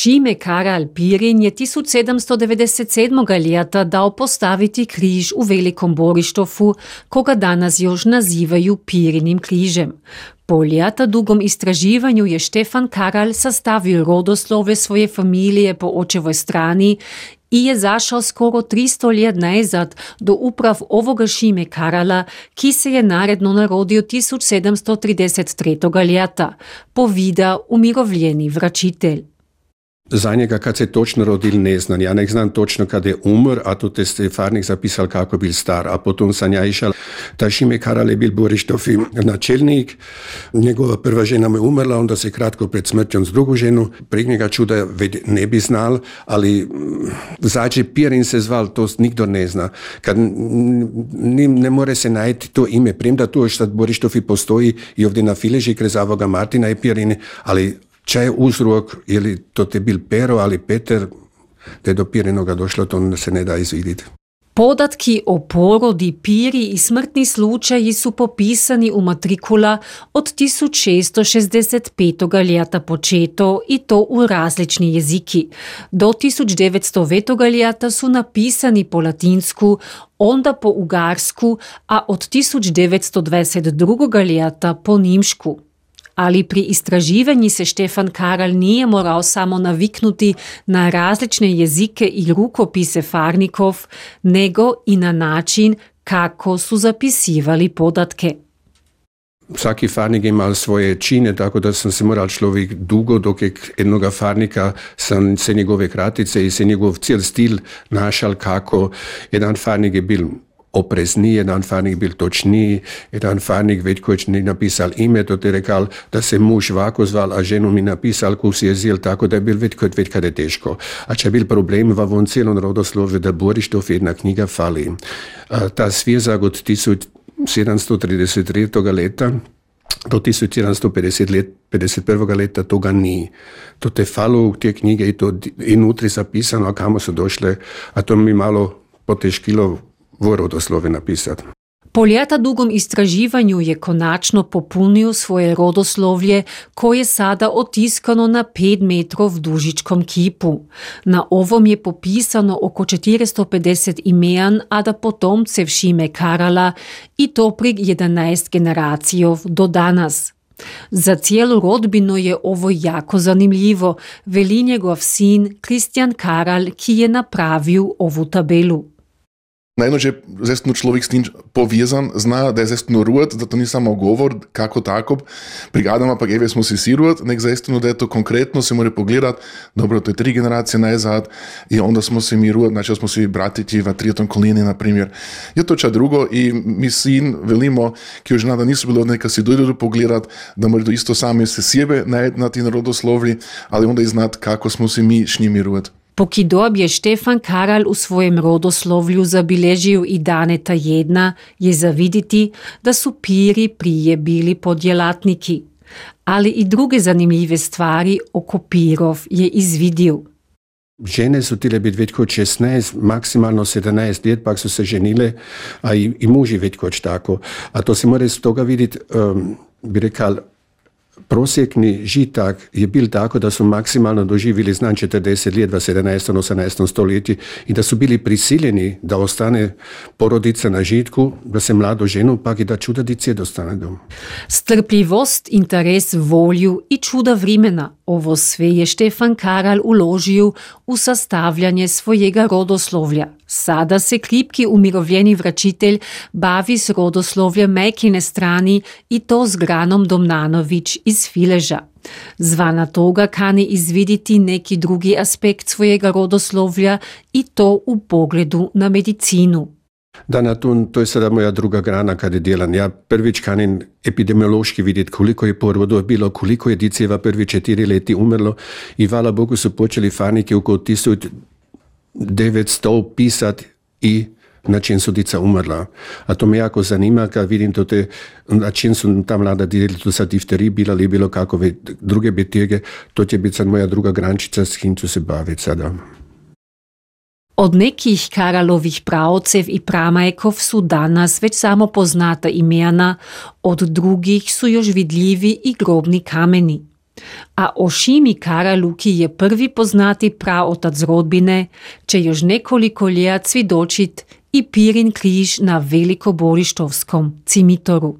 Šime Karel Pirin je 1797. leta dal postaviti križ v Velikom Borištofu, ko ga danas još nazivaju Pirinim križem. Po leta dugom istraživanju je Štefan Karel sastavil rodoslove svoje familije po očevoj strani i je zašao skoro 300 let nazad do uprav ovoga Šime Karala, ki se je naredno narodil 1733. leta, povida umirovljeni vračitelj. Za njega, kad se točno rodil, ne znam. Ja ne znam točno kad je umr, a tu te Stefarnik zapisal kako bil star. A potom sam ja išao, ta Šime Karal je bil Borištofi načelnik, njegova prva žena mu je umrla, onda se kratko pred smrćom s drugu ženu, prije njega čuda ne bi znal, ali zađe Pirin se zval, to nikdo ne zna. Kad ne more se najeti to ime, premda tu još sad Borištofi postoji i ovdje na Fileži krez Avoga Martina i Pirin, ali Če je uzrok, je li to te bil Pero ali Peter, da je do Pirinoga došlo, to se ne da izvidjeti. Podatki o porodi, piri i smrtni slučaji su popisani u matrikula od 1665. ljeta početo i to u različni jeziki. Do 1909. ljeta su napisani po latinsku, onda po ugarsku, a od 1922. ljeta po nimšku. Ali pri istraživanju se Štefan Karel nije morao samo naviknuti na različne jezike i rukopise farnikov, nego i na način kako su zapisivali podatke. Vsaki farnik ima svoje čine, tako da sam se moral človek dugo, dok je jednoga farnika sam se njegove kratice i se njegov cijel stil našal kako jedan farnik je bil oprezniji, jedan farnik bil točniji, jedan farnik Veljković ni napisal ime, to je rekal, da se muž vako zval, a ženu mi napisal, ko si je zel, tako da je bil već kada je teško. A če je bil problem, v on celom rodoslovju, da Borištov jedna knjiga fali. A, ta svezak od 1733. leta do 1750 let, 51. leta toga ni. To te falo v te knjige i to inutri zapisano, kamo su došle, a to mi malo poteškilo v rodoslovi napisati. Po leta dugom istraživanju je konačno popolnil svoje rodoslovje, ko je sada otiskano na 5 metrov v dužičkom kipu. Na ovom je popisano oko 450 imen, a da potomcev Šime Karala i to pri 11 generacijov do danas. Za cijelu rodbinu je ovo jako zanimljivo, veli njegov sin Kristjan Karal, ki je napravil ovu tabelu. Najnože zestno človek s tým povezan, zna, da je zestno rúd, da to nie samo govor, kako tako, prigadama pa geve smo si si rúd, nek zestno, da je to konkretno, se mora pogledat, dobro, to je tri generacije najzad, i onda smo si mi rúd, znači smo si bratiti v trijetom kolini, na primjer. Je to ča drugo i mi sin velimo, ki už nada nisu bilo neka si dojdu pogledat, da mora to isto sami se sjebe najed na ti narodoslovlji, ali onda i znat kako smo si mi s njimi rúd. Po je Štefan Karal v svojem rodoslovju zabeležil i dane ta jedna, je zaviditi, da su piri prije bili podjelatniki. Ali i druge zanimljive stvari oko pirov je izvidil. Žene su tile biti već 16, maksimalno 17 let, pak su se ženile, a i, i muži već tako. A to se mora iz toga vidjeti, um, bi rekal, prosjekni žitak je bil tako, da su maksimalno doživjeli znan 40 let v 17. 18. stoletju i da su bili prisiljeni da ostane porodica na žitku, da se mlado ženu pak i da čuda dice dostane dom. Strpljivost, interes, volju i čuda vremena, ovo sve je Štefan Karal uložil v sastavljanje svojega rodoslovlja. Sada se kripki umirovljeni vračitelj bavi s rodoslovjem Mekine strani i to s Granom Domnanović iz Fileža. Zvana toga kani izviditi neki drugi aspekt svojega rodoslovlja i to u pogledu na medicinu. Da, na to, to je sada moja druga grana kada djelam. Ja prvič kanim epidemiološki vidjeti koliko je porodo bilo, koliko je diceva prvi četiri leti umrlo i hvala Bogu su počeli fanike oko 1900 pisati i na čem su dica umrla. A to me jako zanima kad vidim to te, na čem su ta mlada djeli, to sad difteri bila ili bilo kakove druge betege, to će biti sad moja druga grančica s kim ću se baviti sada. Od nekih Karalovih pravcev i pramajkov su danas već samo poznata imena, od drugih su još vidljivi i grobni kameni. A Ošimi Karaluki je prvi poznati prav otac rodbine, če još nekoliko ljet svjedočit i Pirin križ na Velikoborištovskom cimitoru.